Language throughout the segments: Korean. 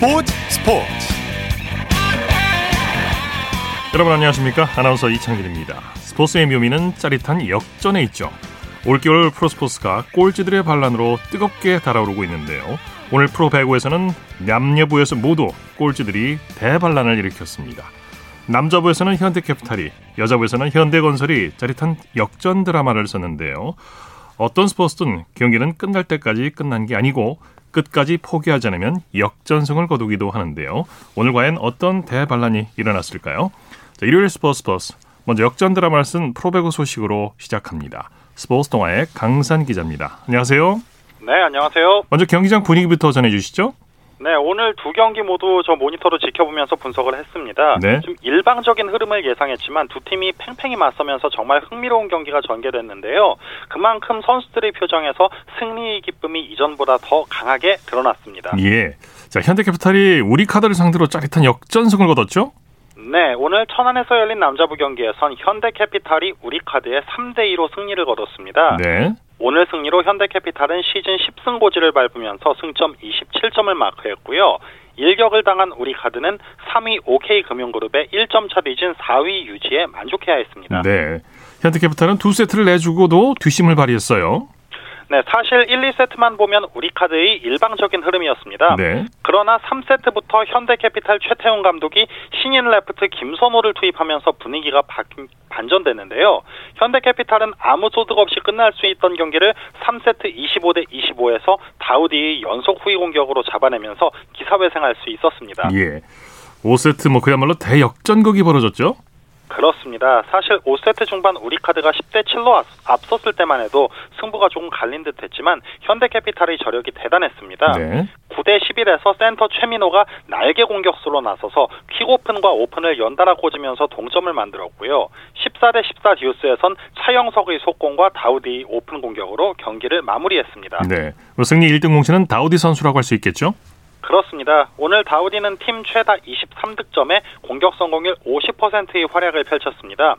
스포츠 스포츠. 여러분 안녕하십니까? 아나운서 이창진입니다. 스포츠의 묘미는 짜릿한 역전에 있죠. 올겨울 프로스포츠가 꼴찌들의 반란으로 뜨겁게 달아오르고 있는데요. 오늘 프로 배구에서는 남녀부에서 모두 꼴찌들이 대반란을 일으켰습니다. 남자부에서는 현대캐피탈이 여자부에서는 현대건설이 짜릿한 역전 드라마를 썼는데요. 어떤 스포츠든 경기는 끝날 때까지 끝난 게 아니고 끝까지 포기하지 않으면 역전승을 거두기도 하는데요. 오늘 과연 어떤 대반란이 일어났을까요? 자, 일요일 스포츠 플러스 먼저 역전 드라마를 쓴 프로배구 소식으로 시작합니다. 스포츠 동아의 강산 기자입니다. 안녕하세요. 네, 안녕하세요. 먼저 경기장 분위기부터 전해주시죠. 네, 오늘 두 경기 모두 저 모니터로 지켜보면서 분석을 했습니다. 네. 좀 일방적인 흐름을 예상했지만 두 팀이 팽팽히 맞서면서 정말 흥미로운 경기가 전개됐는데요. 그만큼 선수들의 표정에서 승리의 기쁨이 이전보다 더 강하게 드러났습니다. 예. 자, 현대캐피탈이 우리 카드를 상대로 짜릿한 역전승을 거뒀죠? 네, 오늘 천안에서 열린 남자부 경기에선 현대캐피탈이 우리카드의 3대2로 승리를 거뒀습니다. 네. 오늘 승리로 현대캐피탈은 시즌 10승 고지를 밟으면서 승점 27점을 마크했고요. 일격을 당한 우리카드는 3위 OK금융그룹의 1점 차 뒤진 4위 유지에 만족해야 했습니다. 네. 현대캐피탈은 두 세트를 내주고도 뒷심을 발휘했어요. 네, 사실 1, 2세트만 보면 우리 카드의 일방적인 흐름이었습니다. 네. 그러나 3세트부터 현대캐피탈 최태웅 감독이 신인 레프트 김선호를 투입하면서 분위기가 바, 반전됐는데요. 현대캐피탈은 아무 소득 없이 끝날 수 있던 경기를 3세트 25대 25에서 다우디의 연속 후위 공격으로 잡아내면서 기사회생할 수 있었습니다. 예. 5세트 뭐 그야말로 대역전극이 벌어졌죠? 그렇습니다. 사실 5세트 중반 우리카드가 10대 7로 앞섰을 때만 해도 승부가 조금 갈린 듯 했지만 현대캐피탈의 저력이 대단했습니다. 네. 9대 11에서 센터 최민호가 날개 공격수로 나서서 퀵오픈과 오픈을 연달아 꽂으면서 동점을 만들었고요. 14대 14 듀스에선 차영석의 속공과 다우디 오픈 공격으로 경기를 마무리했습니다. 네. 승리 1등 공신은 다우디 선수라고 할 수 있겠죠? 그렇습니다. 오늘 다우디는 팀 최다 23득점에 공격 성공률 50%의 활약을 펼쳤습니다.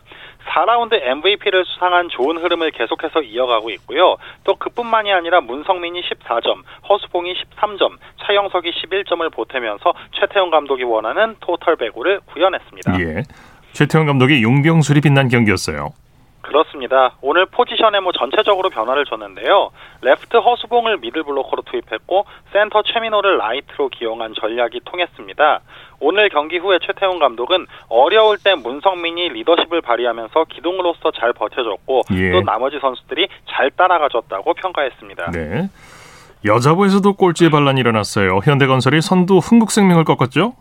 4라운드 MVP를 수상한 좋은 흐름을 계속해서 이어가고 있고요. 또 그뿐만이 아니라 문성민이 14점, 허수봉이 13점, 차영석이 11점을 보태면서 최태훈 감독이 원하는 토탈 배구를 구현했습니다. 예. 최태훈 감독이 용병술이 빛난 경기였어요. 그렇습니다. 오늘 포지션에 뭐 전체적으로 변화를 줬는데요. 레프트 허수봉을 미들 블로커로 투입했고 센터 최민호를 라이트로 기용한 전략이 통했습니다. 오늘 경기 후에 최태웅 감독은 어려울 때 문성민이 리더십을 발휘하면서 기둥으로서 잘 버텨줬고 예. 또 나머지 선수들이 잘 따라가줬다고 평가했습니다. 네. 여자부에서도 꼴찌의 반란이 일어났어요. 현대건설이 선두 흥국생명을 꺾었죠?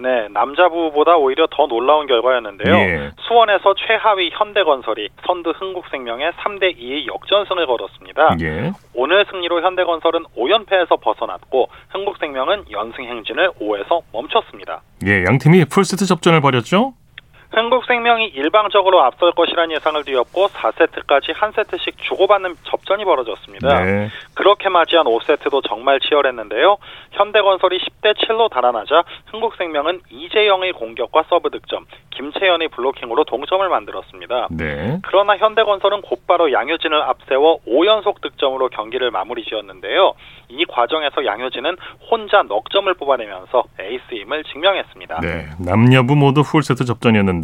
네, 남자부보다 오히려 더 놀라운 결과였는데요. 예. 수원에서 최하위 현대건설이 선두 흥국생명에 3대 2의 역전승을 거뒀습니다. 예. 오늘 승리로 현대건설은 5연패에서 벗어났고 흥국생명은 연승 행진을 5에서 멈췄습니다. 예, 양 팀이 풀세트 접전을 벌였죠? 흥국생명이 일방적으로 앞설 것이라는 예상을 뒤엎고 4세트까지 한 세트씩 주고받는 접전이 벌어졌습니다. 네. 그렇게 맞이한 5세트도 정말 치열했는데요. 현대건설이 10대 7로 달아나자 흥국생명은 이재영의 공격과 서브 득점, 김채연의 블로킹으로 동점을 만들었습니다. 네. 그러나 현대건설은 곧바로 양효진을 앞세워 5연속 득점으로 경기를 마무리 지었는데요. 이 과정에서 양효진은 혼자 넉점을 뽑아내면서 에이스임을 증명했습니다. 네. 남녀부 모두 풀세트 접전이었는데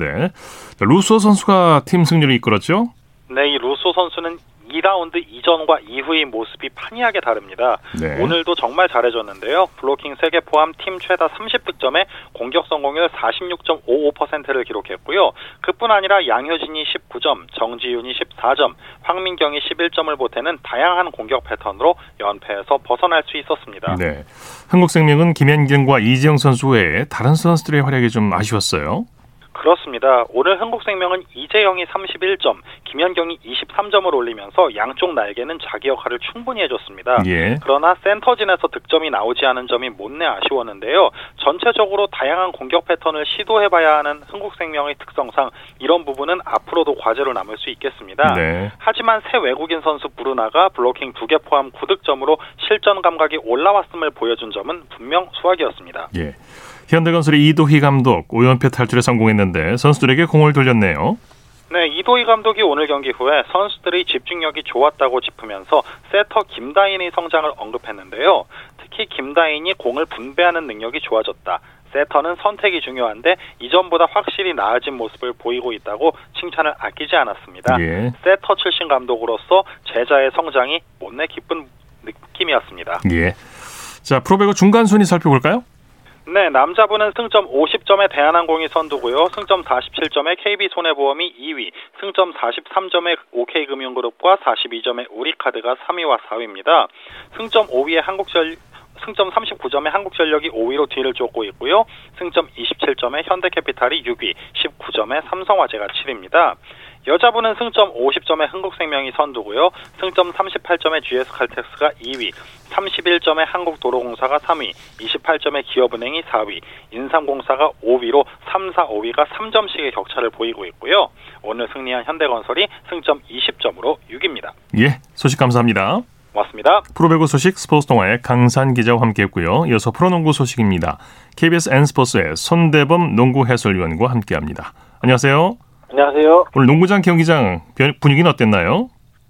루소 선수가 팀 승리를 이끌었죠? 네, 이 루소 선수는 2라운드 이전과 이후의 모습이 판이하게 다릅니다. 네. 오늘도 정말 잘해줬는데요. 블로킹 3개 포함 팀 최다 30득점에 공격 성공률 46.55%를 기록했고요. 그뿐 아니라 양효진이 19점, 정지윤이 14점, 황민경이 11점을 보태는 다양한 공격 패턴으로 연패에서 벗어날 수 있었습니다. 네. 한국생명은 김현경과 이지영 선수 외에 다른 선수들의 활약이 좀 아쉬웠어요. 그렇습니다. 오늘 흥국생명은 이재영이 31점, 김현경이 23점을 올리면서 양쪽 날개는 자기 역할을 충분히 해줬습니다. 예. 그러나 센터진에서 득점이 나오지 않은 점이 못내 아쉬웠는데요. 전체적으로 다양한 공격 패턴을 시도해봐야 하는 흥국생명의 특성상 이런 부분은 앞으로도 과제로 남을 수 있겠습니다. 네. 하지만 새 외국인 선수 부르나가 블로킹 두개 포함 9득점으로 실전 감각이 올라왔음을 보여준 점은 분명 수확이었습니다. 예. 현대건설의 이도희 감독 5연패 탈출에 성공했는데 선수들에게 공을 돌렸네요. 네, 이도희 감독이 오늘 경기 후에 선수들이 집중력이 좋았다고 짚으면서 세터 김다인의 성장을 언급했는데요. 특히 김다인이 공을 분배하는 능력이 좋아졌다. 세터는 선택이 중요한데 이전보다 확실히 나아진 모습을 보이고 있다고 칭찬을 아끼지 않았습니다. 예. 세터 출신 감독으로서 제자의 성장이 못내 기쁜 느낌이었습니다. 예. 자, 프로배구 중간 순위 살펴볼까요? 네, 남자분은 승점 50점에 대한항공이 선두고요. 승점 47점에 KB손해보험이 2위, 승점 43점에 OK금융그룹과 42점에 우리카드가 3위와 4위입니다. 승점 5위에 한국전 승점 39점에 한국전력이 5위로 뒤를 쫓고 있고요. 승점 27점에 현대캐피탈이 6위, 19점에 삼성화재가 7위입니다. 여자분은 승점 50점에 흥국생명이 선두고요. 승점 38점에 GS칼텍스가 2위, 31점에 한국도로공사가 3위, 28점에 기업은행이 4위, 인삼공사가 5위로 3, 4, 5위가 3점씩의 격차를 보이고 있고요. 오늘 승리한 현대건설이 승점 20점으로 6위입니다. 예, 소식 감사합니다. 고맙습니다. 프로배구 소식 스포츠 동아의 강산 기자와 함께했고요. 이어서 프로농구 소식입니다. KBS N스포츠의 손대범 농구 해설위원과 함께합니다. 안녕하세요. 안녕하세요. 오늘 농구장 경기장 분위기는 어땠나요?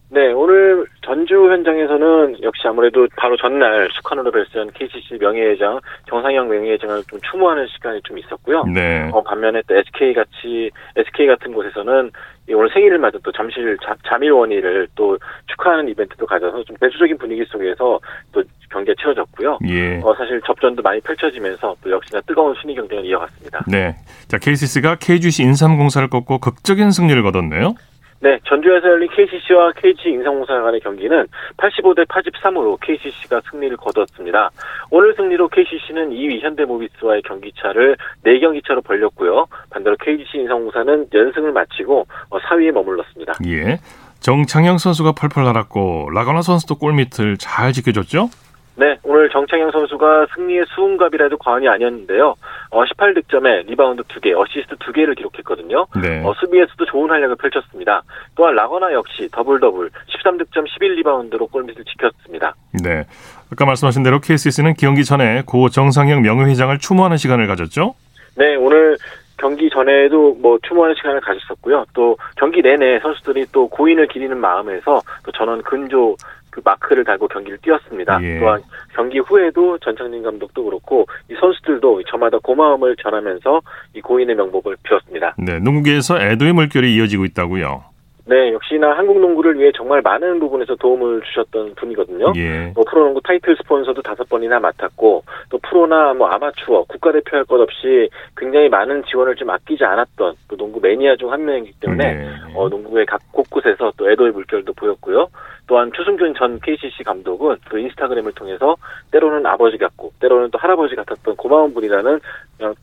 네, 오늘 전주 현장에서는 역시 아무래도 바로 전날 수카노로 발전 KCC 명예회장 정상영 명예회장을 좀 추모하는 시간이 좀 있었고요. 네. 어, 반면에 또 SK 같이 SK 같은 곳에서는 오늘 생일을 맞은 또 잠실 자, 자밀원이를 또 축하하는 이벤트도 가져서 좀 대조적인 분위기 속에서 또 경기가 치러졌고요. 예. 어, 사실 접전도 많이 펼쳐지면서 또 역시나 뜨거운 순위 경쟁을 이어갔습니다. 네. 자, KCC가 KGC 인삼공사를 꺾고 극적인 승리를 거뒀네요. 네, 전주에서 열린 KCC와 KG 인삼공사 간의 경기는 85대 83으로 KCC가 승리를 거뒀습니다. 오늘 승리로 KCC는 2위 현대모비스와의 경기차를 4경기 차로 벌렸고요. 반대로 KGC 인삼공사는 연승을 마치고 4위에 어, 머물렀습니다. 예. 정창영 선수가 펄펄 날았고 라건아 선수도 골밑을 잘 지켜줬죠? 네, 오늘 정창영 선수가 승리의 수훈갑이라도 과언이 아니었는데요. 어, 18득점에 리바운드 2개, 어시스트 2개를 기록했거든요. 네. 어, 수비에서도 좋은 활약을 펼쳤습니다. 또한 라건아 역시 더블 더블 13득점 11리바운드로 골밑을 지켰습니다. 네. 아까 말씀하신 대로 KCC는 경기 전에 고 정상영 명예회장을 추모하는 시간을 가졌죠? 네, 오늘 경기 전에도 뭐 추모하는 시간을 가졌었고요. 또 경기 내내 선수들이 또 고인을 기리는 마음에서 또 전원 근조 그 마크를 달고 경기를 뛰었습니다. 예. 또한 경기 후에도 전창진 감독도 그렇고 이 선수들도 저마다 고마움을 전하면서 이 고인의 명복을 빌었습니다. 네, 농구계에서 애도의 물결이 이어지고 있다고요. 네, 역시나 한국 농구를 위해 정말 많은 부분에서 도움을 주셨던 분이거든요. 예. 뭐 프로농구 타이틀 스폰서도 다섯 번이나 맡았고 또 프로나 뭐 아마추어 국가대표 할 것 없이 굉장히 많은 지원을 좀 아끼지 않았던 또 농구 매니아 중 한 명이기 때문에 네. 어, 농구의 각 곳곳에서 또 애도의 물결도 보였고요. 또한 추승균 전 KCC 감독은 또 인스타그램을 통해서 때로는 아버지 같고 때로는 또 할아버지 같았던 고마운 분이라는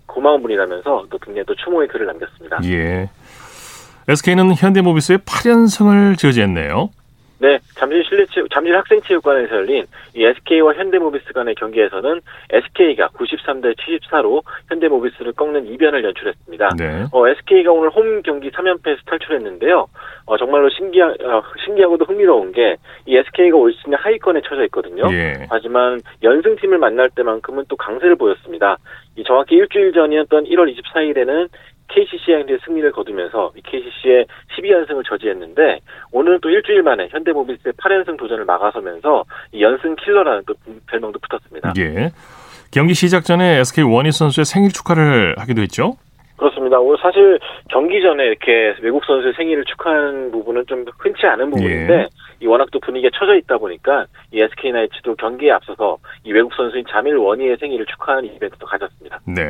고마운 분이라면서 또 굉장히 또 추모의 글을 남겼습니다. 예. SK는 현대모비스의 8연승을 저지했네요. 네, 잠실 실내체 잠실 학생 체육관에서 열린 이 SK와 현대모비스 간의 경기에서는 SK가 93대 74로 현대모비스를 꺾는 이변을 연출했습니다. 네. 어, SK가 오늘 홈 경기 3연패에서 탈출했는데요. 어, 정말로 신기하, 어, 신기하고도 흥미로운 게 이 SK가 올 시즌에 하위권에 처져 있거든요. 예. 하지만 연승팀을 만날 때만큼은 또 강세를 보였습니다. 이 정확히 일주일 전이었던 1월 24일에는 KCC의 승리를 거두면서 KCC의 12연승을 저지했는데 오늘은 또 일주일 만에 현대모비스의 8연승 도전을 막아서면서 연승 킬러라는 또 별명도 붙었습니다. 예. 경기 시작 전에 SK 원희 선수의 생일 축하를 하기도 했죠. 그렇습니다. 오늘 사실 경기 전에 이렇게 외국 선수의 생일을 축하하는 부분은 좀 흔치 않은 부분인데 예. 이 워낙 또 분위기가 쳐져 있다 보니까 이 SK 나이츠도 경기에 앞서서 이 외국 선수인 자밀 원희의 생일을 축하하는 이벤트도 가졌습니다. 네.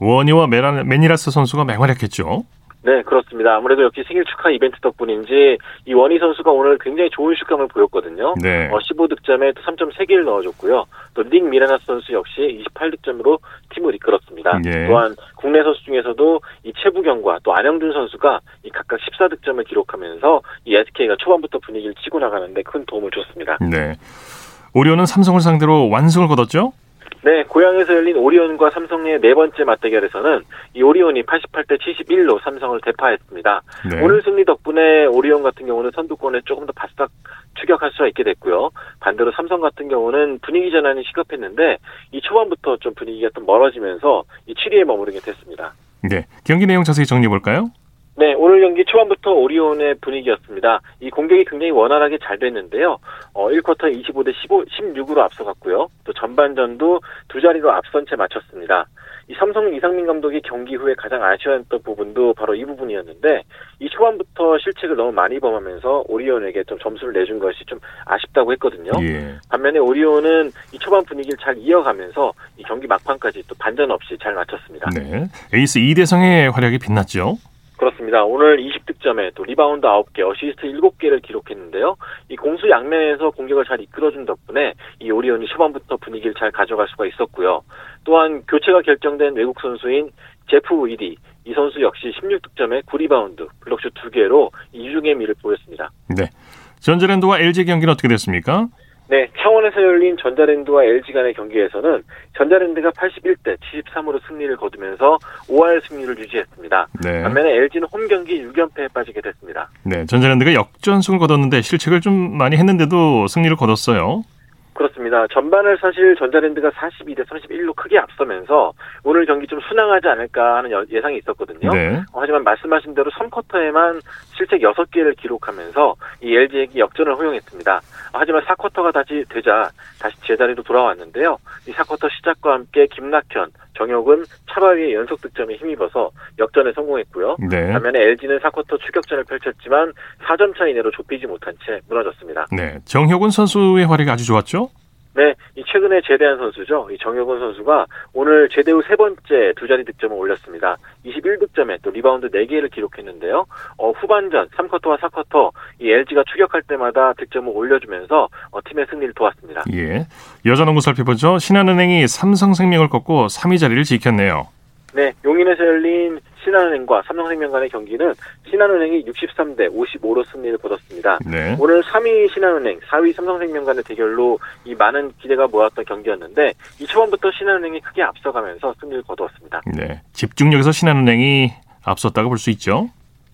원희와 메니라스 선수가 맹활약했죠. 네, 그렇습니다. 아무래도 역시 생일 축하 이벤트 덕분인지 이 원희 선수가 오늘 굉장히 좋은 슛감을 보였거든요. 네. 어, 15득점에 또 3.3개를 넣어줬고요. 또 닉 미라나 선수 역시 28득점으로 팀을 이끌었습니다. 네. 또한 국내 선수 중에서도 이 최부경과 또 안영준 선수가 이 각각 14득점을 기록하면서 이 SK가 초반부터 분위기를 치고 나가는데 큰 도움을 줬습니다. 네. 오리온은 삼성을 상대로 완승을 거뒀죠? 네, 고향에서 열린 오리온과 삼성의 네 번째 맞대결에서는 이 오리온이 88대 71로 삼성을 대파했습니다. 네. 오늘 승리 덕분에 오리온 같은 경우는 선두권에 조금 더 바싹 추격할 수가 있게 됐고요. 반대로 삼성 같은 경우는 분위기 전환이 시급했는데 이 초반부터 좀 분위기가 좀 멀어지면서 이 7위에 머무르게 됐습니다. 네, 경기 내용 자세히 정리해 볼까요? 네, 오늘 경기 초반부터 오리온의 분위기였습니다. 이 공격이 굉장히 원활하게 잘 됐는데요. 어, 1쿼터 25대 15, 16으로 앞서갔고요. 또 전반전도 두 자리로 앞선 채 마쳤습니다. 이 삼성 이상민 감독이 경기 후에 가장 아쉬워했던 부분도 바로 이 부분이었는데 이 초반부터 실책을 너무 많이 범하면서 오리온에게 좀 점수를 내준 것이 좀 아쉽다고 했거든요. 예. 반면에 오리온은 이 초반 분위기를 잘 이어가면서 이 경기 막판까지 또 반전 없이 잘 마쳤습니다. 네. 에이스 이대성의 활약이 빛났죠. 그렇습니다. 오늘 20득점에 또 리바운드 9개, 어시스트 7개를 기록했는데요. 이 공수 양면에서 공격을 잘 이끌어준 덕분에 이 오리온이 초반부터 분위기를 잘 가져갈 수가 있었고요. 또한 교체가 결정된 외국 선수인 제프 위디 이 선수 역시 16득점에 9리바운드, 블록슛 2개로 유종의 미를 보였습니다. 네. 전자랜드와 LG 경기는 어떻게 됐습니까? 네, 창원에서 열린 전자랜드와 LG 간의 경기에서는 전자랜드가 81대 73으로 승리를 거두면서 5할 승률을 유지했습니다. 네. 반면에 LG는 홈 경기 6연패에 빠지게 됐습니다. 네, 전자랜드가 역전승을 거뒀는데 실책을 좀 많이 했는데도 승리를 거뒀어요. 그렇습니다. 전반을 사실 전자랜드가 42대 31로 크게 앞서면서 오늘 경기 좀 순항하지 않을까 하는 예상이 있었거든요. 네. 하지만 말씀하신 대로 3쿼터에만 실책 6개를 기록하면서 이 LG에게 역전을 허용했습니다. 하지만 4쿼터가 다시 되자 다시 제자리로 돌아왔는데요. 이 4쿼터 시작과 함께 김낙현, 정혁은 차바위의 연속 득점에 힘입어서 역전에 성공했고요. 네. 반면에 LG는 4쿼터 추격전을 펼쳤지만 4점 차 이내로 좁히지 못한 채 무너졌습니다. 네, 정효근 선수의 활약이 아주 좋았죠? 네, 이 최근에 제대한 선수죠. 이 정효근 선수가 오늘 제대 후 세 번째 두 자리 득점을 올렸습니다. 21득점에 또 리바운드 4개를 기록했는데요. 어, 후반전 3쿼터와 4쿼터 이 LG가 추격할 때마다 득점을 올려주면서 어, 팀의 승리를 도왔습니다. 예, 여자농구 살펴보죠. 신한은행이 삼성생명을 꺾고 3위 자리를 지켰네요. 네, 용인에서 열린 신한은행과 삼성생명 간의 경기는 신한은행이 63대 55로 승리를 거뒀습니다. 네. 오늘 3위 신한은행, 4위 삼성생명 간의 대결로 이 많은 기대가 모았던 경기였는데 이 초반부터 신한은행이 크게 앞서가면서 승리를 거두었습니다. 네, 집중력에서 신한은행이 앞섰다고 볼 수 있죠.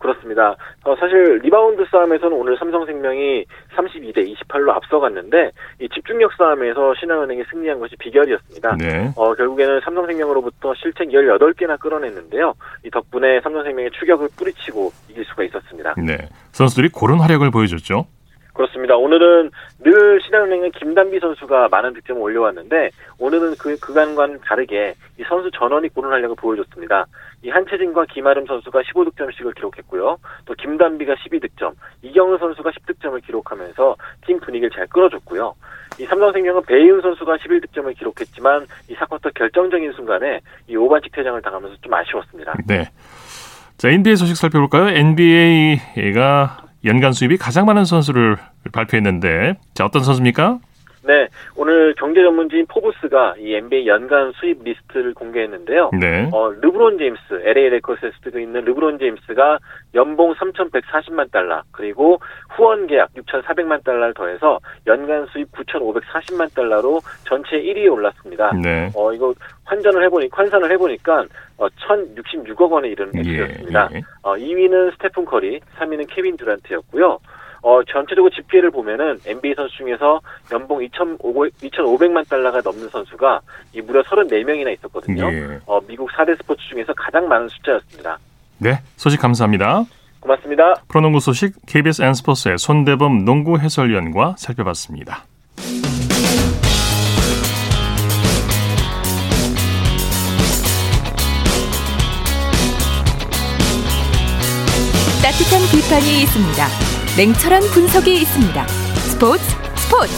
그렇습니다. 어, 사실 리바운드 싸움에서는 오늘 삼성생명이 32대 28로 앞서갔는데 이 집중력 싸움에서 신한은행이 승리한 것이 비결이었습니다. 네. 어, 결국에는 삼성생명으로부터 실책 18개나 끌어냈는데요. 이 덕분에 삼성생명의 추격을 뿌리치고 이길 수가 있었습니다. 네. 선수들이 고른 활약을 보여줬죠. 그렇습니다. 오늘은 늘 신한은행은 김단비 선수가 많은 득점을 올려왔는데 오늘은 그 그간과는 다르게 이 선수 전원이 고른 활약을 보여줬습니다. 이 한채진과 김아름 선수가 15득점씩을 기록했고요. 또 김단비가 12득점, 이경은 선수가 10득점을 기록하면서 팀 분위기를 잘 끌어줬고요. 이 삼성생명은 배이은 선수가 11득점을 기록했지만 이 사쿼터 결정적인 순간에 이 5반칙 퇴장을 당하면서 좀 아쉬웠습니다. 네. 자, NBA 소식 살펴볼까요? NBA가 연간 수입이 가장 많은 선수를 발표했는데 자 어떤 선수입니까? 네, 오늘 경제 전문지인 포브스가 이 NBA 연간 수입 리스트를 공개했는데요. 네. 어, 르브론 제임스, LA 레이커스에서 뛰고 있는 르브론 제임스가 연봉 3,140만 달러, 그리고 후원 계약 6,400만 달러를 더해서 연간 수입 9,540만 달러로 전체 1위에 올랐습니다. 네. 어, 이거 환전을 해보니, 환산을 해보니까 어, 1,066억 원에 이르는 액수였습니다. 예, 예. 어, 2위는 스테픈 커리, 3위는 케빈 듀란트였고요. 어, 전체적으로 집계를 보면은 NBA 선수 중에서 연봉 2,500만 달러가 넘는 선수가 이 무려 34명이나 있었거든요. 예. 어, 미국 4대 스포츠 중에서 가장 많은 숫자였습니다. 네, 소식 감사합니다. 고맙습니다. 프로농구 소식 KBS N스포츠의 손대범 농구 해설위원과 살펴봤습니다. 따뜻한 비판이 있습니다. 냉철한 분석이 있습니다. 스포츠 스포츠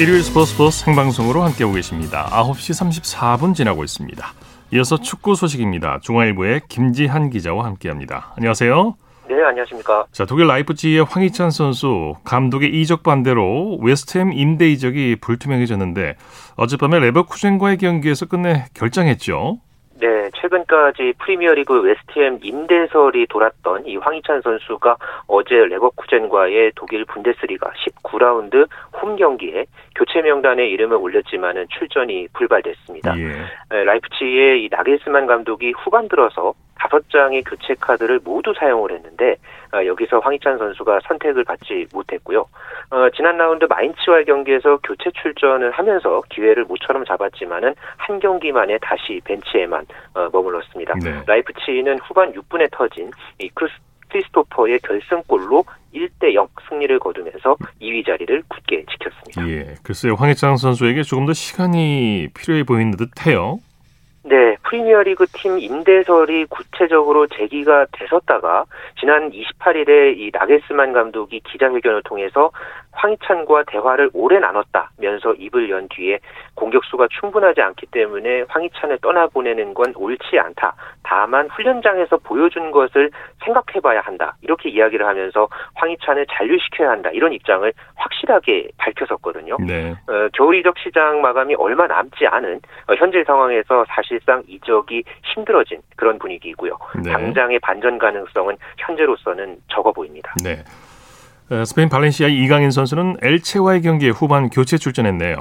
일요일 스포츠 스포츠 생방송으로 함께하고 계십니다. 9시 34분 지나고 있습니다. 이어서 축구 소식입니다. 중앙일보의 김지한 기자와 함께합니다. 안녕하세요. 네, 안녕하십니까. 자, 독일 라이프치히의 황희찬 선수 감독의 이적 반대로 웨스트햄 임대 이적이 불투명해졌는데 어젯밤에 레버쿠젠과의 경기에서 끝내 결장했죠. 네, 최근까지 프리미어리그 웨스트햄 임대설이 돌았던 이 황희찬 선수가 어제 레버쿠젠과의 독일 분데스리가 19라운드 홈 경기에 교체 명단에 이름을 올렸지만은 출전이 불발됐습니다. 예. 라이프치히의 이 나겔스만 감독이 후반 들어서 다섯 장의 교체 카드를 모두 사용을 했는데 어, 여기서 황희찬 선수가 선택을 받지 못했고요. 어, 지난 라운드 마인츠와의 경기에서 교체 출전을 하면서 기회를 모처럼 잡았지만은 한 경기만에 다시 벤치에만 어, 머물렀습니다. 네. 라이프치히는 후반 6분에 터진 이 크리스 크리스토퍼의 결승골로 1대 0 승리를 거두면서 2위 자리를 굳게 지켰습니다. 예, 글쎄요 황희찬 선수에게 조금 더 시간이 필요해 보이는 듯해요. 네, 프리미어리그 팀 임대설이 구체적으로 제기가 됐었다가 지난 28일에 이 나게스만 감독이 기자회견을 통해서 황희찬과 대화를 오래 나눴다면서 입을 연 뒤에 공격수가 충분하지 않기 때문에 황희찬을 떠나보내는 건 옳지 않다. 다만 훈련장에서 보여준 것을 생각해봐야 한다. 이렇게 이야기를 하면서 황희찬을 잔류시켜야 한다. 이런 입장을 확실하게 밝혔었거든요. 네. 어, 겨울 이적 시장 마감이 얼마 남지 않은 어, 현재 상황에서 사실상 이적이 힘들어진 그런 분위기이고요. 네. 당장의 반전 가능성은 현재로서는 적어 보입니다. 네. 어, 스페인 발렌시아 이강인 선수는 엘체와의 경기에 후반 교체 출전했네요.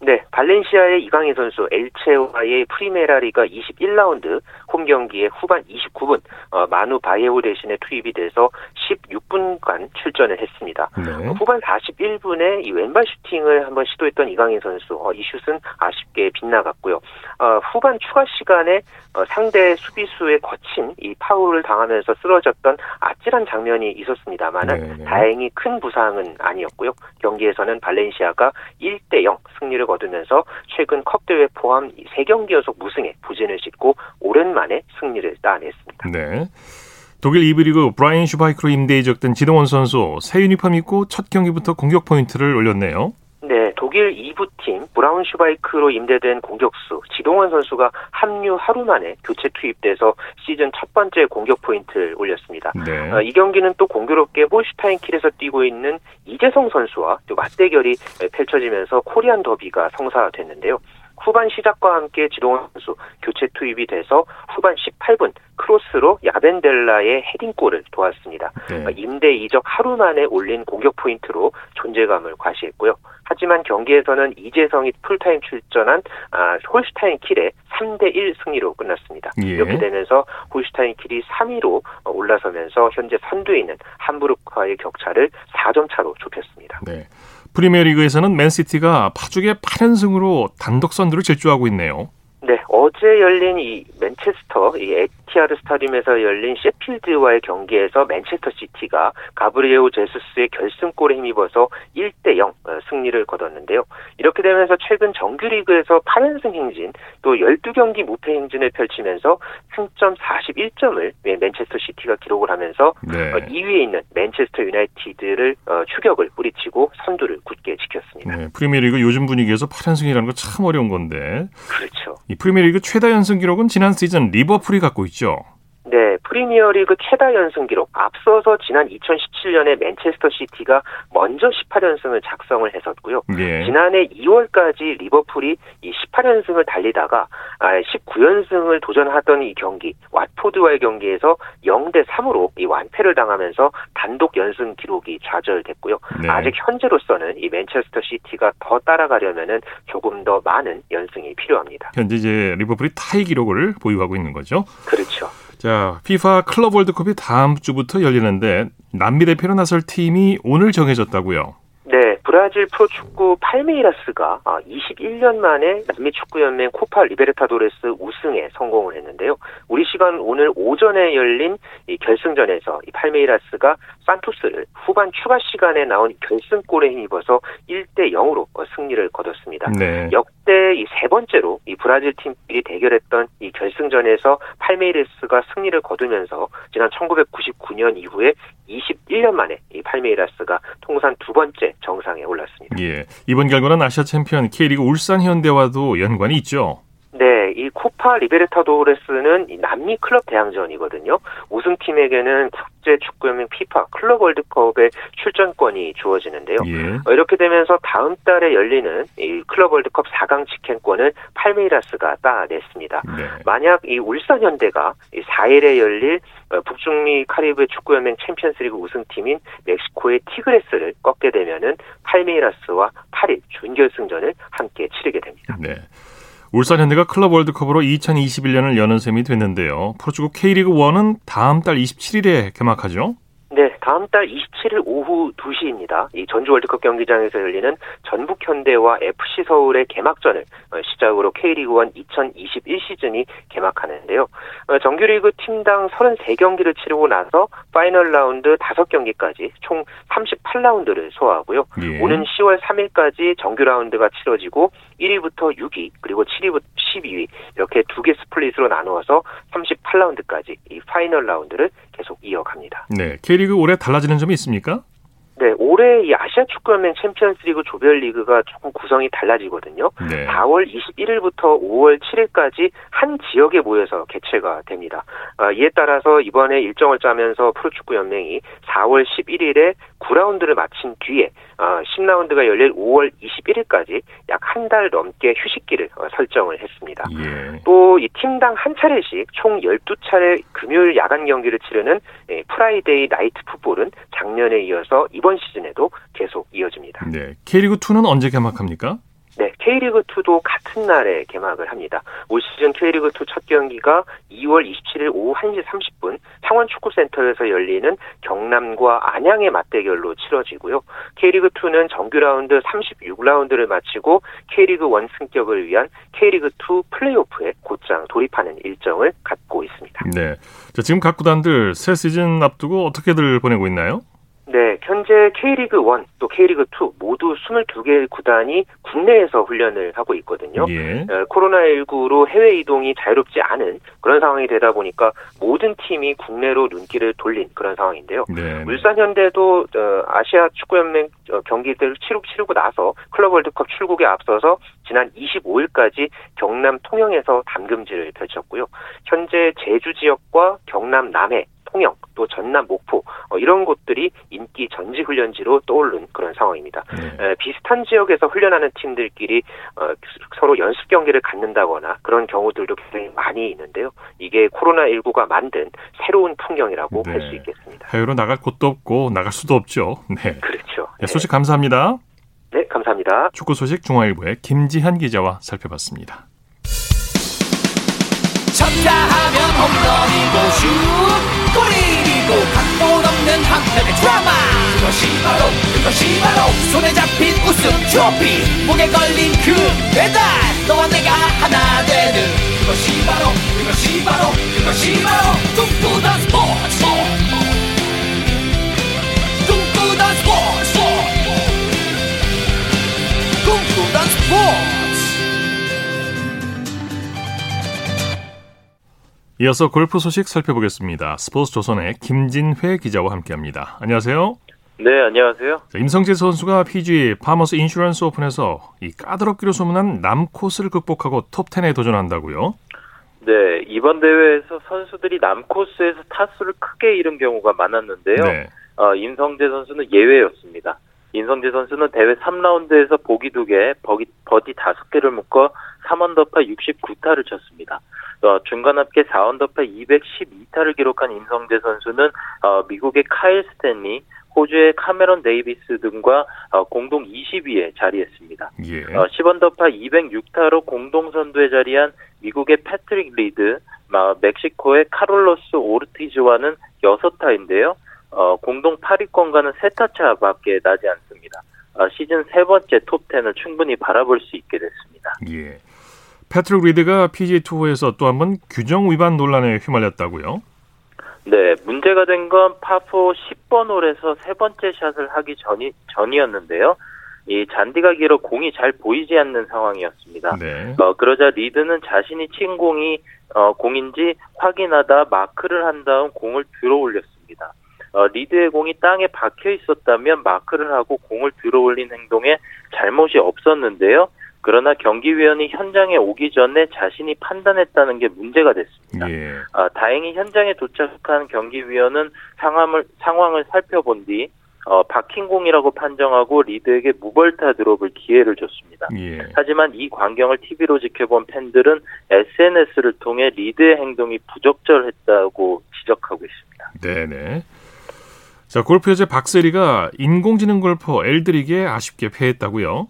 네, 발렌시아의 이강인 선수 엘체와의 프리메라리가 21라운드 홈 경기에 후반 29분 어, 마누 바예호 대신에 투입이 돼서 16분간 출전을 했습니다. 네. 후반 41분에 이 왼발 슈팅을 한번 시도했던 이강인 선수 어, 이 슛은 아쉽게 빗나갔고요. 어, 후반 추가 시간에 어, 상대 수비수의 거친 이 파울을 당하면서 쓰러졌던 아찔한 장면이 있었습니다만은 네, 네. 다행히 큰 부상은 아니었고요. 경기에서는 발렌시아가 1대 0 승리를 거두면서 최근 컵 대회 포함 3경기 연속 무승에 부진을 싣고 오랜만에 승리를 따냈습니다. 네. 독일 이브리그 브라이언 슈바이크로 임대에 적던 지동원 선수 새 유니폼 입고 첫 경기부터 공격 포인트를 올렸네요. 네, 독일 2부 팀 브라운슈바이크로 임대된 공격수 지동원 선수가 합류 하루 만에 교체 투입돼서 시즌 첫 번째 공격 포인트를 올렸습니다. 네. 어, 이 경기는 또 공교롭게 홀슈타인킬에서 뛰고 있는 이재성 선수와 또 맞대결이 펼쳐지면서 코리안 더비가 성사됐는데요. 후반 시작과 함께 지동원 선수 교체 투입이 돼서 후반 18분 크로스로 야벤델라의 헤딩골을 도왔습니다. 네. 어, 임대 이적 하루 만에 올린 공격 포인트로 존재감을 과시했고요. 하지만 경기에서는 이재성이 풀타임 출전한 아, 홀슈타인 킬의 3대1 승리로 끝났습니다. 예. 이렇게 되면서 홀슈타인 킬이 3위로 올라서면서 현재 선두에 있는 함부르크와의 격차를 4점 차로 좁혔습니다. 네. 프리미어리그에서는 맨시티가 파죽의 8연승으로 단독 선두를 질주하고 있네요. 네, 어제 열린 이 맨체스터 이 에티하드 스타디움에서 열린 셰필드와의 경기에서 맨체스터 시티가 가브리에우 제수스의 결승골에 힘입어서 1대 0 어, 승리를 거뒀는데요. 이렇게 되면서 최근 정규리그에서 8연승 행진 또 12경기 무패 행진을 펼치면서 승점 41점을 맨체스터 시티가 기록을 하면서 네. 2위에 어, 있는 맨체스터 유나이티드를 어, 추격을 뿌리치고 선두를 굳게 지켰습니다. 네, 프리미어리그 요즘 분위기에서 8연승이라는 거참 어려운 건데. 그렇죠. 이 프리미어리그 최다 연승 기록은 지난 시즌 리버풀이 갖고 있죠. 네, 프리미어리그 최다 연승 기록 앞서서 지난 2017년에 맨체스터 시티가 먼저 18연승을 작성을 했었고요. 예. 지난해 2월까지 리버풀이 이 18연승을 달리다가 19연승을 아, 도전하던 이 경기 왓포드와의 경기에서 0대 3으로 이 완패를 당하면서 단독 연승 기록이 좌절됐고요. 네. 아직 현재로서는 이 맨체스터 시티가 더 따라가려면은 조금 더 많은 연승이 필요합니다. 현재 이제 리버풀이 타이 기록을 보유하고 있는 거죠. 그렇죠. 자, 피파 클럽 월드컵이 다음 주부터 열리는데 남미 대표로 나설 팀이 오늘 정해졌다고요. 네, 브라질 프로축구 팔메이라스가 21년 아, 만에 남미 축구 연맹 코파 리베르타도레스 우승에 성공을 했는데요. 우리 시간 오늘 오전에 열린 이 결승전에서 이 팔메이라스가 산토스를 후반 추가 시간에 나온 결승골에 힘입어서 1대 0으로 승리를 거뒀습니다. 네. 역대 이 세 번째로 이 브라질 팀끼리 대결했던 이 결승전에서 팔메이라스가 승리를 거두면서 지난 1999년 이후에 21년 만에 이 팔메이라스가 통산 두 번째 정상에 올랐습니다. 예. 이번 결과는 아시아 챔피언 K리그 울산 현대와도 연관이 있죠. 네, 이 코파 리베르타도레스는 남미 클럽 대항전이거든요. 우승팀에게는 국제 축구연맹 피파 클럽 월드컵의 출전권이 주어지는데요. 예. 어, 이렇게 되면서 다음 달에 열리는 이 클럽 월드컵 4강 직행권을 팔메이라스가 따냈습니다. 네. 만약 이 울산 현대가 이 4일에 열릴 어, 북중미 카리브 축구연맹 챔피언스리그 우승팀인 멕시코의 티그레스를 꺾게 되면은 팔메이라스와 8일 준결승전을 함께 치르게 됩니다. 네. 울산 현대가 클럽 월드컵으로 2021년을 여는 셈이 됐는데요. 프로축구 K리그 1은 다음 달 27일에 개막하죠. 네, 다음 달 27일 오후 2시입니다. 이 전주 월드컵 경기장에서 열리는 전북 현대와 FC 서울의 개막전을 어, 시작으로 K리그1 2021 시즌이 개막하는데요. 어, 정규리그 팀당 33경기를 치르고 나서 파이널 라운드 5경기까지 총 38라운드를 소화하고요. 예. 오는 10월 3일까지 정규 라운드가 치러지고 1위부터 6위 그리고 7위부터 12위 이렇게 두 개 스플릿으로 나누어서 38라운드까지 이 파이널 라운드를 계속 이어갑니다. 네, K리그 올해 달라지는 점이 있습니까? 네, 올해 이 아시아 축구연맹 챔피언스리그 조별리그가 조금 구성이 달라지거든요. 네. 4월 21일부터 5월 7일까지 한 지역에 모여서 개최가 됩니다. 아, 이에 따라서 이번에 일정을 짜면서 프로축구연맹이 4월 11일에 9라운드를 마친 뒤에 어, 10라운드가 열릴 5월 21일까지 약 한 달 넘게 휴식기를 어, 설정을 했습니다. 예. 또 이 팀당 한 차례씩 총 12차례 금요일 야간 경기를 치르는 예, Friday Night Football은 작년에 이어서 이번 시즌에도 계속 이어집니다. 네. K리그 2는 언제 개막합니까? 네, K리그2도 같은 날에 개막을 합니다. 올 시즌 K리그2 첫 경기가 2월 27일 오후 1시 30분 창원축구센터에서 열리는 경남과 안양의 맞대결로 치러지고요. K리그2는 정규 라운드 36라운드를 마치고 K리그1 승격을 위한 K리그2 플레이오프에 곧장 돌입하는 일정을 갖고 있습니다. 네. 자, 지금 각 구단들 새 시즌 앞두고 어떻게들 보내고 있나요? 네, 현재 K리그 1 또 K리그 2 모두 22개 구단이 국내에서 훈련을 하고 있거든요. 예. 어, 코로나19로 해외 이동이 자유롭지 않은 그런 상황이 되다 보니까 모든 팀이 국내로 눈길을 돌린 그런 상황인데요. 네. 울산 현대도 어, 아시아 축구연맹 어, 경기들 치르, 치르고 나서 클럽 월드컵 출국에 앞서서 지난 25일까지 경남 통영에서 담금질을 펼쳤고요. 현재 제주 지역과 경남 남해 통영, 또 전남 목포 어, 이런 곳들이 인기 전지 훈련지로 떠오른 그런 상황입니다. 네. 에, 비슷한 지역에서 훈련하는 팀들끼리 어, 서로 연습 경기를 갖는다거나 그런 경우들도 굉장히 많이 있는데요. 이게 코로나19가 만든 새로운 풍경이라고 네. 할수 있겠습니다. 해외로 나갈 곳도 없고 나갈 수도 없죠. 네. 그렇죠. 네, 소식 감사합니다. 네, 감사합니다. 축구 소식 중앙일보의 김지한 기자와 살펴봤습니다. 쳤다 하면 홈런이고 슛 골이고 각본 없는 한편의 드라마. 그것이 바로 그것이 바로 손에 잡힌 우승 트로피. 목에 걸린 그 배달 너와 내가 하나 되는. 그것이 바로 그것이 바로 그것이 바로 꿈꾸던 스포츠. 꿈꾸던 스포츠. 꿈꾸던 스포츠 이어서 골프 소식 살펴보겠습니다. 스포츠 조선의 김진회 기자와 함께합니다. 안녕하세요. 네, 안녕하세요. 임성재 선수가 PGA 파머스 인슈런스 오픈에서 이 까다롭기로 소문난 남코스를 극복하고 톱10에 도전한다고요? 네, 이번 대회에서 선수들이 남코스에서 타수를 크게 잃은 경우가 많았는데요. 네. 어, 임성재 선수는 예외였습니다. 임성재 선수는 대회 3라운드에서 보기 2개, 버디, 버디 5개를 묶어 3언더파 69타를 쳤습니다. 어, 중간 합계 4언더파 212타를 기록한 임성재 선수는 어, 미국의 카일 스탠리, 호주의 카메론 데이비스 등과 어, 공동 20위에 자리했습니다. 예. 어, 10언더파 206타로 공동 선두에 자리한 미국의 패트릭 리드, 어, 멕시코의 카를로스 오르티즈와는 6타인데요. 어, 공동 8위권과는 3타 차밖에 나지 않습니다. 어, 시즌 세 번째 톱10을 충분히 바라볼 수 있게 됐습니다. 예. 패트릭 리드가 PGA 투어에서 또 한 번 규정 위반 논란에 휘말렸다고요? 네, 문제가 된 건 파4 10번 홀에서 세 번째 샷을 하기 전이, 전이었는데요. 이 잔디가 길어 공이 잘 보이지 않는 상황이었습니다. 네. 어, 그러자 리드는 자신이 친 공이 어, 공인지 확인하다 마크를 한 다음 공을 들어 올렸습니다. 어, 리드의 공이 땅에 박혀 있었다면 마크를 하고 공을 들어 올린 행동에 잘못이 없었는데요. 그러나 경기위원이 현장에 오기 전에 자신이 판단했다는 게 문제가 됐습니다. 예. 아, 다행히 현장에 도착한 경기위원은 상황을 상황을 살펴본 뒤 어, 박힌 공이라고 판정하고 리드에게 무벌타 드롭을 기회를 줬습니다. 예. 하지만 이 광경을 TV로 지켜본 팬들은 SNS를 통해 리드의 행동이 부적절했다고 지적하고 있습니다. 네네. 자, 골프 여제 박세리가 인공지능 골퍼 엘드릭에 아쉽게 패했다고요?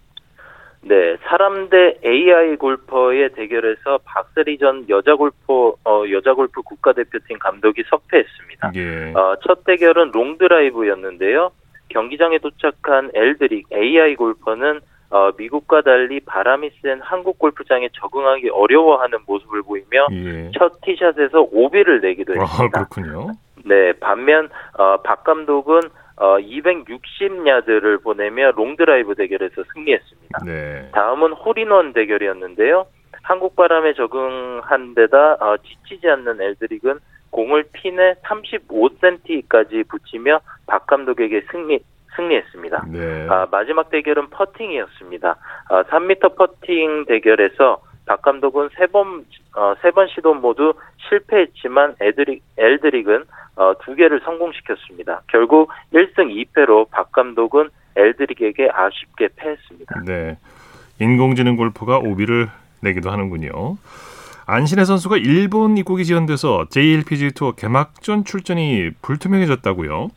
네, 사람 대 AI 골퍼의 대결에서 박세리 전 여자 골퍼 어, 여자 골프 국가대표팀 감독이 석패했습니다. 예. 어, 첫 대결은 롱드라이브였는데요. 경기장에 도착한 엘드릭 AI 골퍼는 어, 미국과 달리 바람이 센 한국 골프장에 적응하기 어려워하는 모습을 보이며 예. 첫 티샷에서 오비를 내기도 아, 했습니다. 아, 그렇군요. 네, 반면 어, 박 감독은 어, 260야드를 보내며 롱드라이브 대결에서 승리했습니다. 네. 다음은 홀인원 대결이었는데요. 한국 바람에 적응한 데다 어, 지치지 않는 엘드릭은 공을 핀에 35cm까지 붙이며 박 감독에게 승리 승리했습니다. 네. 아, 마지막 대결은 퍼팅이었습니다. 아, 3m 퍼팅 대결에서 박 감독은 세 번, 어, 세번 시도 모두 실패했지만 엘드릭, 엘드릭은 어, 두 개를 성공시켰습니다. 결국 1승 2패로 박 감독은 엘드릭에게 아쉽게 패했습니다. 네. 인공지능 골프가 오비를 내기도 하는군요. 안신혜 선수가 일본 입국이 지연돼서 JLPG 투어 개막전 출전이 불투명해졌다고요?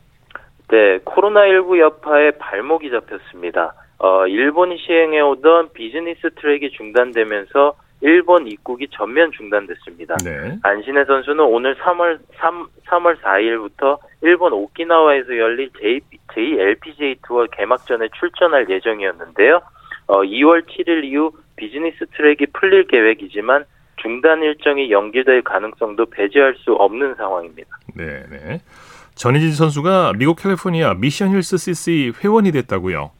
네, 코로나19 여파에 발목이 잡혔습니다. 어, 일본이 시행해오던 비즈니스 트랙이 중단되면서 일본 입국이 전면 중단됐습니다. 네. 안신혜 선수는 오늘 3월 3, 3월 4일부터 일본 오키나와에서 열릴 J, JLPGA 투어 개막전에 출전할 예정이었는데요. 어, 2월 7일 이후 비즈니스 트랙이 풀릴 계획이지만 중단 일정이 연기될 가능성도 배제할 수 없는 상황입니다. 네, 네. 전인지 선수가 미국 캘리포니아 미션 힐스 CC 회원이 됐다고요?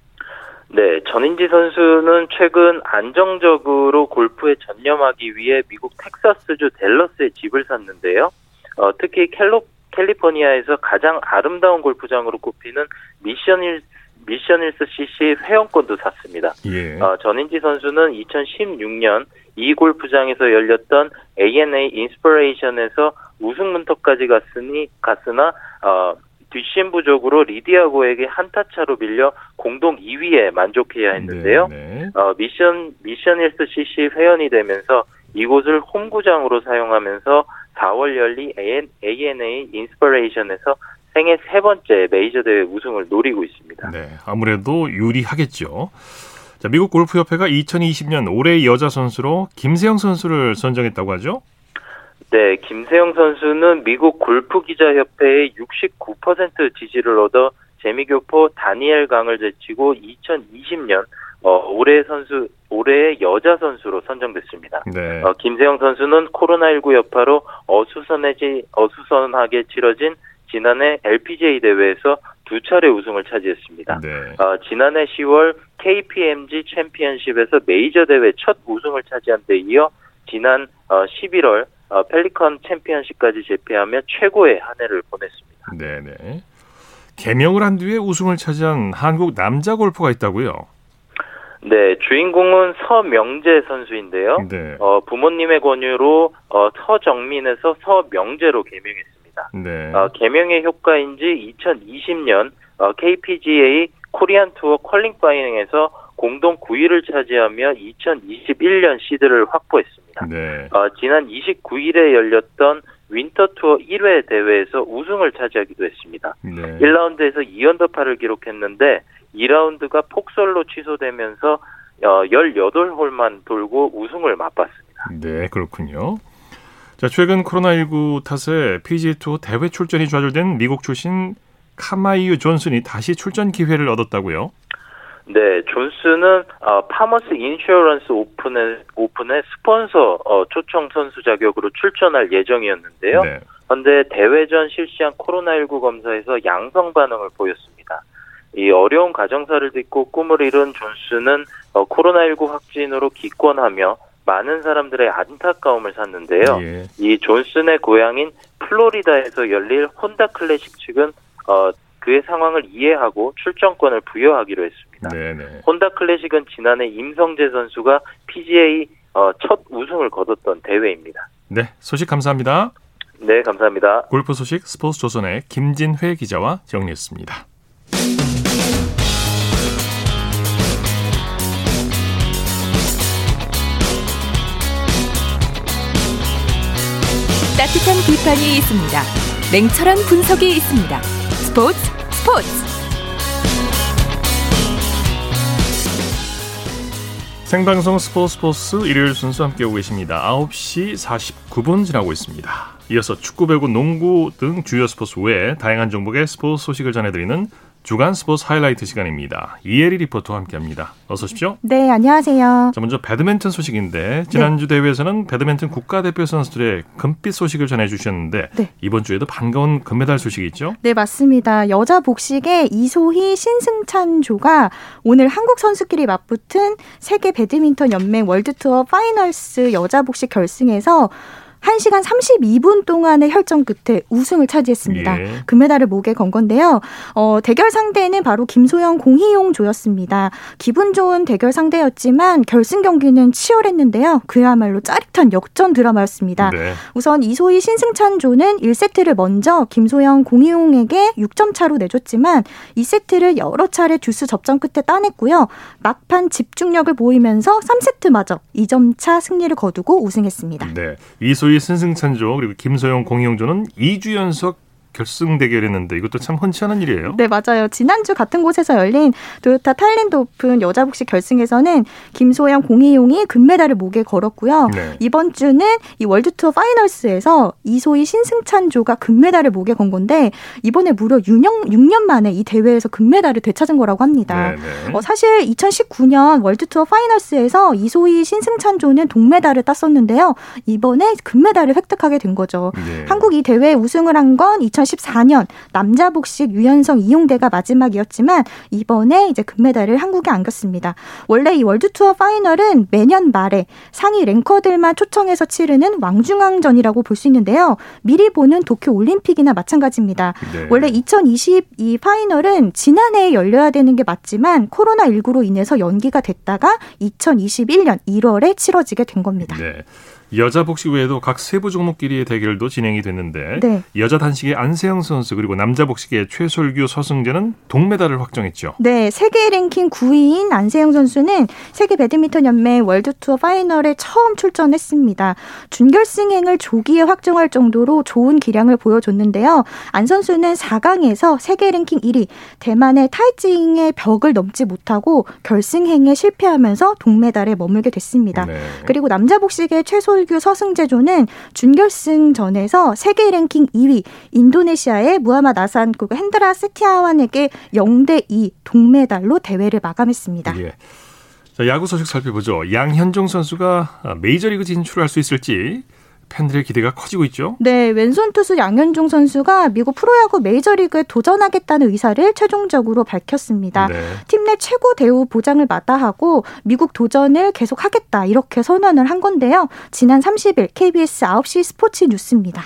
네, 전인지 선수는 최근 안정적으로 골프에 전념하기 위해 미국 텍사스주 댈러스에 집을 샀는데요. 어, 특히 캘로, 캘리포니아에서 가장 아름다운 골프장으로 꼽히는 미션 힐 미션 힐스 CC 회원권도 샀습니다. 예. 어, 전인지 선수는 2016년 이 골프장에서 열렸던 ANA 인스퍼레이션에서 우승 문턱까지 갔으니 갔으나 어, 뒷심 부족으로 리디아고에게 한타 차로 밀려 공동 2위에 만족해야 했는데요. 네, 네. 어, 미션 미션 힐스 CC 회원이 되면서 이곳을 홈구장으로 사용하면서 4월 열린 ANA 인스퍼레이션에서 생애 세 번째 메이저 대회 우승을 노리고 있습니다. 네, 아무래도 유리하겠죠. 자, 미국 골프협회가 2020년 올해의 여자 선수로 김세영 선수를 선정했다고 하죠? 네, 김세영 선수는 미국 골프 기자 협회의 69% 지지를 얻어 재미교포 다니엘 강을 제치고 2020년 어, 올해 선수 올해의 여자 선수로 선정됐습니다. 네. 어, 김세영 선수는 코로나19 여파로 어수선해지 어수선하게 치러진 지난해 LPGA 대회에서 두 차례 우승을 차지했습니다. 네. 어, 지난해 10월 KPMG 챔피언십에서 메이저 대회 첫 우승을 차지한 데 이어 지난 어, 11월 어, 펠리컨 챔피언십까지 제패하며 최고의 한 해를 보냈습니다. 네네. 개명을 한 뒤에 우승을 차지한 한국 남자 골프가 있다고요? 네, 주인공은 서명재 선수인데요. 네. 어, 부모님의 권유로 어, 서정민에서 서명재로 개명했습니다. 네. 어, 개명의 효과인지 2020년 어, KPGA 코리안 투어 qualifying에서 공동 9위를 차지하며 2021년 시드를 확보했습니다. 네. 어, 지난 29일에 열렸던 윈터 투어 1회 대회에서 우승을 차지하기도 했습니다. 네. 1라운드에서 2언더파를 기록했는데 2라운드가 폭설로 취소되면서 어, 18홀만 돌고 우승을 맛봤습니다. 네, 그렇군요. 자, 최근 코로나19 탓에 PGA 투어 대회 출전이 좌절된 미국 출신 카마이우 존슨이 다시 출전 기회를 얻었다고요? 네, 존슨은 어, 파머스 인슈어런스 오픈의 오픈의 스폰서 어, 초청 선수 자격으로 출전할 예정이었는데요. 네. 그런데 대회 전 실시한 코로나19 검사에서 양성 반응을 보였습니다. 이 어려운 가정사를 딛고 꿈을 이룬 존슨은 어, 코로나19 확진으로 기권하며 많은 사람들의 안타까움을 샀는데요. 예. 이 존슨의 고향인 플로리다에서 열릴 혼다 클래식 측은 어, 그의 상황을 이해하고 출전권을 부여하기로 했습니다. 네네. 혼다 클래식은 지난해 임성재 선수가 PGA 어, 첫 우승을 거뒀던 대회입니다. 네, 소식 감사합니다. 네, 감사합니다. 골프 소식 스포츠 조선의 김진회 기자와 정리했습니다. 따뜻한 비판이 있습니다. 냉철한 분석이 있습니다. 스포츠 스포츠 생방송 스포츠 스포츠 일요일 순서 함께하고 계십니다. 9시 49분 지나고 있습니다. 이어서 축구, 배구, 농구 등 주요 스포츠 외에 다양한 종목의 스포츠 소식을 전해드리는 주간 스포츠 하이라이트 시간입니다. 이혜리 리포터와 함께합니다. 어서 오십시오. 네, 안녕하세요. 자, 먼저 배드민턴 소식인데 지난주 네. 대회에서는 배드민턴 국가대표 선수들의 금빛 소식을 전해주셨는데 네. 이번 주에도 반가운 금메달 소식이 있죠? 네, 맞습니다. 여자 복식의 이소희, 신승찬 조가 오늘 한국 선수끼리 맞붙은 세계 배드민턴 연맹 월드투어 파이널스 여자 복식 결승에서 1시간 32분 동안의 혈전 끝에 우승을 차지했습니다. 예. 금메달을 목에 건 건데요. 어, 대결 상대는 바로 김소영 공희용 조였습니다. 기분 좋은 대결 상대였지만 결승 경기는 치열했는데요. 그야말로 짜릿한 역전 드라마였습니다. 네. 우선 이소희 신승찬 조는 1세트를 먼저 김소영 공희용에게 6점 차로 내줬지만 2세트를 여러 차례 듀스 접전 끝에 따냈고요. 막판 집중력을 보이면서 3세트마저 2점 차 승리를 거두고 우승했습니다. 네. 이소 희 소위 승승찬조 그리고 김소영 공영조는 2주 연속 결승 대결했는데 이것도 참 흔치 않은 일이에요. 네, 맞아요. 지난주 같은 곳에서 열린 도요타 타일랜드 오픈 여자 복식 결승에서는 김소영, 공희용이 금메달을 목에 걸었고요. 네. 이번 주는 이 월드 투어 파이널스에서 이소희, 신승찬 조가 금메달을 목에 건 건데 이번에 무려 6년, 6년 만에 이 대회에서 금메달을 되찾은 거라고 합니다. 네, 네. 어, 사실 2019년 월드 투어 파이널스에서 이소희, 신승찬 조는 동메달을 땄었는데요. 이번에 금메달을 획득하게 된 거죠. 네. 한국 이 대회 우승을 한건 2014년 남자 복식 유연성 이용대가 마지막이었지만 이번에 이제 금메달을 한국에 안겼습니다. 원래 이 월드 투어 파이널은 매년 말에 상위 랭커들만 초청해서 치르는 왕중왕전이라고 볼 수 있는데요. 미리 보는 도쿄 올림픽이나 마찬가지입니다. 네. 원래 2020 파이널은 지난해에 열려야 되는 게 맞지만 코로나 19로 인해서 연기가 됐다가 2021년 1월에 치러지게 된 겁니다. 네. 여자 복식 외에도 각 세부 종목끼리의 대결도 진행이 됐는데 네. 여자 단식의 안세영 선수 그리고 남자 복식의 최솔규 서승재는 동메달을 확정했죠. 네, 세계 랭킹 9위인 안세영 선수는 세계 배드민턴 연맹 월드 투어 파이널에 처음 출전했습니다. 준결승행을 조기에 확정할 정도로 좋은 기량을 보여줬는데요. 안 선수는 4강에서 세계 랭킹 1위 대만의 타이쯔잉의 벽을 넘지 못하고 결승행에 실패하면서 동메달에 머물게 됐습니다. 네. 그리고 남자 복식의 최솔 솔규 서승재조는 준결승전에서 세계 랭킹 2위 인도네시아의 무하마 나산 그리고 핸드라 세티아완에게 0대 2 동메달로 대회를 마감했습니다. 예. 자, 야구 소식 살펴보죠. 양현종 선수가 메이저리그 진출할 수 있을지 팬들의 기대가 커지고 있죠. 네, 왼손 투수 양현종 선수가 미국 프로야구 메이저리그에 도전하겠다는 의사를 최종적으로 밝혔습니다. 네. 팀내 최고 대우 보장을 마다하고 미국 도전을 계속하겠다 이렇게 선언을 한 건데요. 지난 30일 KBS 9시 스포츠 뉴스입니다.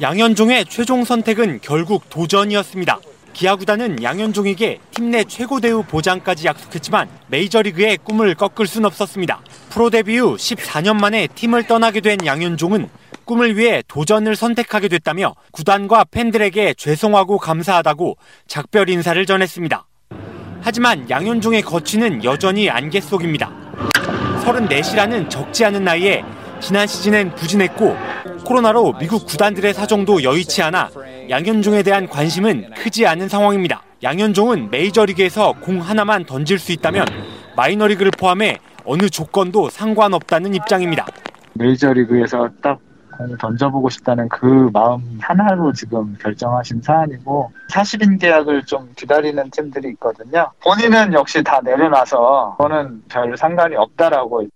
양현종의 최종 선택은 결국 도전이었습니다. 기아 구단은 양현종에게 팀 내 최고 대우 보장까지 약속했지만 메이저리그의 꿈을 꺾을 순 없었습니다. 프로 데뷔 후 14년 만에 팀을 떠나게 된 양현종은 꿈을 위해 도전을 선택하게 됐다며 구단과 팬들에게 죄송하고 감사하다고 작별 인사를 전했습니다. 하지만 양현종의 거취는 여전히 안개 속입니다. 34시라는 적지 않은 나이에 지난 시즌엔 부진했고 코로나로 미국 구단들의 사정도 여의치 않아 양현종에 대한 관심은 크지 않은 상황입니다. 양현종은 메이저리그에서 공 하나만 던질 수 있다면 마이너리그를 포함해 어느 조건도 상관없다는 입장입니다. 메이저리그에서 딱공 던져보고 싶다는 그 마음 하나로 지금 결정하신 사안이고 사실인 계약을 좀 기다리는 팀들이 있거든요. 본인은 역시 다 내려놔서 저는 별 상관이 없다라고.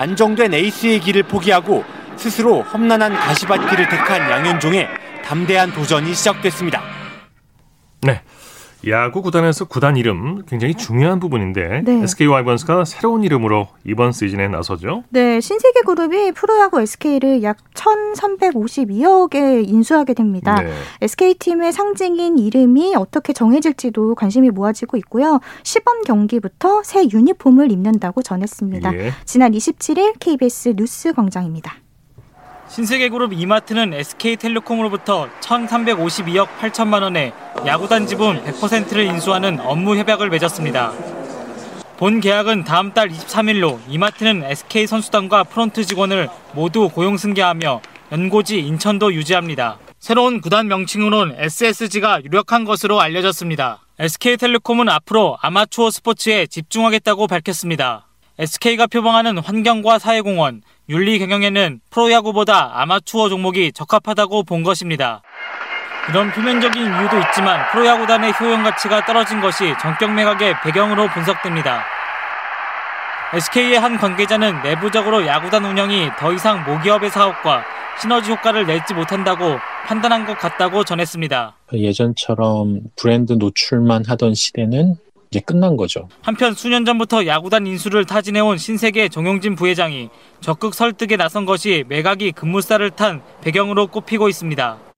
안정된 에이스의 길을 포기하고 스스로 험난한 가시밭길을 택한 양현종의 담대한 도전이 시작됐습니다. 네. 야구 구단에서 구단 이름 굉장히 중요한 부분인데 네. SK 와이번스가 새로운 이름으로 이번 시즌에 나서죠. 네, 신세계 그룹이 프로야구 SK를 약 1,352억에 인수하게 됩니다. 네. SK 팀의 상징인 이름이 어떻게 정해질지도 관심이 모아지고 있고요. 시범 경기부터 새 유니폼을 입는다고 전했습니다. 예. 지난 27일 KBS 뉴스 광장입니다. 신세계그룹 이마트는 SK텔레콤으로부터 1,352억 8천만 원의 야구단 지분 100%를 인수하는 업무 협약을 맺었습니다. 본 계약은 다음 달 23일로 이마트는 SK 선수단과 프론트 직원을 모두 고용 승계하며 연고지 인천도 유지합니다. 새로운 구단 명칭으론 SSG가 유력한 것으로 알려졌습니다. SK텔레콤은 앞으로 아마추어 스포츠에 집중하겠다고 밝혔습니다. SK가 표방하는 환경과 사회공헌, 윤리 경영에는 프로야구보다 아마추어 종목이 적합하다고 본 것입니다. 이런 표면적인 이유도 있지만 프로야구단의 효용 가치가 떨어진 것이 전격 매각의 배경으로 분석됩니다. SK의 한 관계자는 내부적으로 야구단 운영이 더 이상 모기업의 사업과 시너지 효과를 내지 못한다고 판단한 것 같다고 전했습니다. 예전처럼 브랜드 노출만 하던 시대는 이제 끝난 거죠. 한편 수년 전부터 야구단 인수를 타진해온 신세계 정용진 부회장이 적극 설득에 나선 것이 매각이 급물살을 탄 배경으로 꼽히고 있습니다.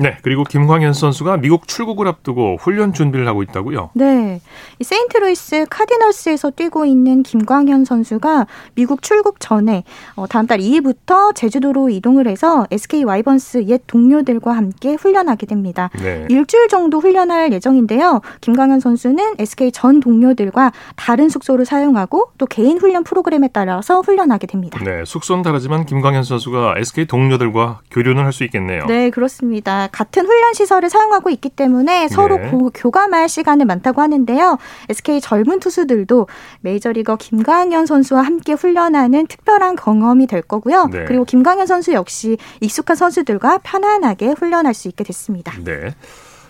네, 그리고 김광현 선수가 미국 출국을 앞두고 훈련 준비를 하고 있다고요? 네. 세인트루이스 카디널스에서 뛰고 있는 김광현 선수가 미국 출국 전에 어, 다음 달 2일부터 제주도로 이동을 해서 SK 와이번스 옛 동료들과 함께 훈련하게 됩니다. 네. 일주일 정도 훈련할 예정인데요. 김광현 선수는 SK 전 동료들과 다른 숙소를 사용하고 또 개인 훈련 프로그램에 따라서 훈련하게 됩니다. 네, 숙소는 다르지만 김광현 선수가 SK 동료들과 교류는 할 수 있겠네요. 네, 그렇습니다. 같은 훈련 시설을 사용하고 있기 때문에 서로 네. 고, 교감할 시간은 많다고 하는데요. SK 젊은 투수들도 메이저리거 김광현 선수와 함께 훈련하는 특별한 경험이 될 거고요. 네. 그리고 김광현 선수 역시 익숙한 선수들과 편안하게 훈련할 수 있게 됐습니다. 네.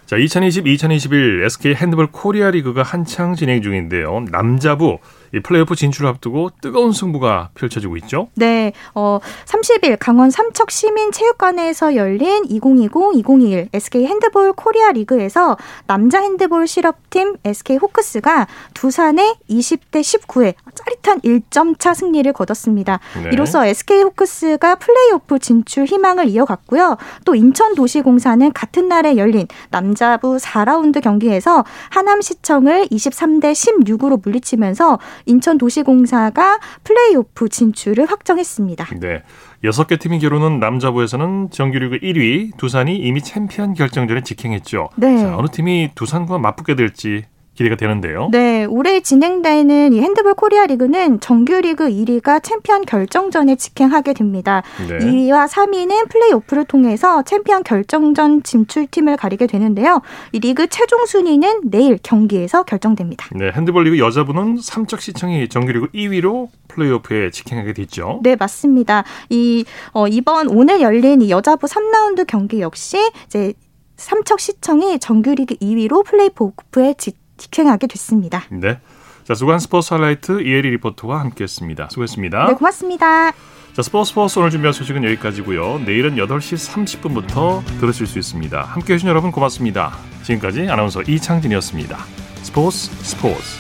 자, 2020-2021 SK 핸드볼 코리아 리그가 한창 진행 중인데요. 남자부 이 플레이오프 진출을 앞두고 뜨거운 승부가 펼쳐지고 있죠. 네, 어 30일 강원 삼척 시민 체육관에서 열린 2020-2021 SK 핸드볼 코리아 리그에서 남자 핸드볼 실업팀 SK 호크스가 두산의 20대 19의 짜릿한 1점 차 승리를 거뒀습니다. 네. 이로써 SK 호크스가 플레이오프 진출 희망을 이어갔고요. 또 인천 도시공사는 같은 날에 열린 남자부 4라운드 경기에서 하남시청을 23대 16으로 물리치면서 인천도시공사가 플레이오프 진출을 확정했습니다. 네. 여섯 개 팀이 겨루는 남자부에서는 정규리그 1위 두산이 이미 챔피언 결정전에 직행했죠. 네. 자, 어느 팀이 두산과 맞붙게 될지 기대가 되는데요. 네, 올해 진행되는 이 핸드볼 코리아 리그는 정규리그 1위가 챔피언 결정전에 직행하게 됩니다. 네. 2위와 3위는 플레이오프를 통해서 챔피언 결정전 진출팀을 가리게 되는데요. 이 리그 최종 순위는 내일 경기에서 결정됩니다. 네, 핸드볼 리그 여자부는 삼척 시청이 정규리그 2위로 플레이오프에 직행하게 됐죠. 네, 맞습니다. 이 어, 이번 오늘 열린 이 여자부 3라운드 경기 역시 이제 삼척 시청이 정규리그 2위로 플레이오프에 직 직행하게 됐습니다. 네. 자, 수관 스포츠 하이라이트 이혜리 리포터와 함께했습니다. 수고했습니다. 네, 고맙습니다. 자, 스포츠 스포츠 오늘 준비한 소식은 여기까지고요. 내일은 8시 30분부터 들으실 수 있습니다. 함께해 주신 여러분 고맙습니다. 지금까지 아나운서 이창진이었습니다. 스포츠 스포츠